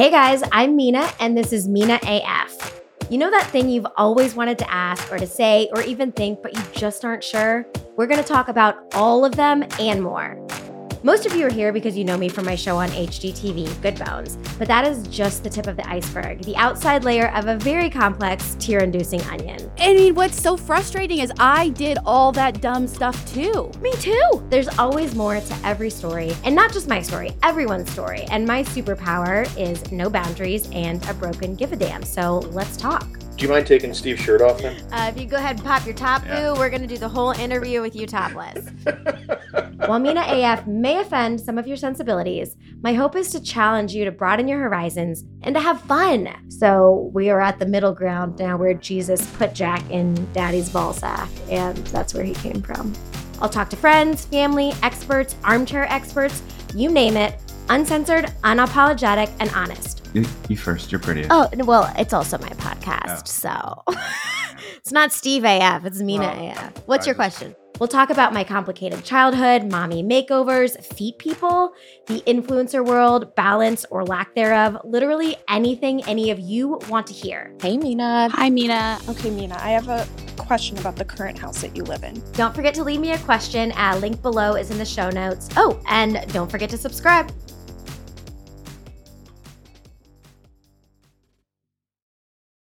Hey guys, I'm Mina, and this is Mina AF. You know that thing you've always wanted to ask or to say or even think, but you just aren't sure? We're gonna talk about all of them and more. Most of you are here because you know me from my show on HGTV, Good Bones, but that is just the tip of the iceberg, the outside layer of a very complex, tear inducing onion. I mean, what's so frustrating is I did all that dumb stuff too. Me too! There's always more to every story, and not just my story, everyone's story. And my superpower is no boundaries and a broken give a damn. So let's talk. Do you mind taking Steve's shirt off then? Uh, if you go ahead and pop your top, Yeah. boo, we're gonna do the whole interview with you topless. While Mina AF may offend some of your sensibilities, my hope is to challenge you to broaden your horizons and to have fun. So we are at the middle ground now where Jesus put Jack in daddy's ball sack, and that's where he came from. I'll talk to friends, family, experts, armchair experts, you name it, uncensored, unapologetic, and honest. You, you first. You're pretty. Oh, well, it's also my podcast, oh. so it's not Steve AF, it's Mina Well, AF. What's I your just- question? We'll talk about my complicated childhood, mommy makeovers, feet people, the influencer world, balance or lack thereof, literally anything any of you want to hear. Hey, Mina. Hi, Mina. Okay, Mina, I have a question about the current house that you live in. Don't forget to leave me a question. A link below is in the show notes. Oh, and don't forget to subscribe.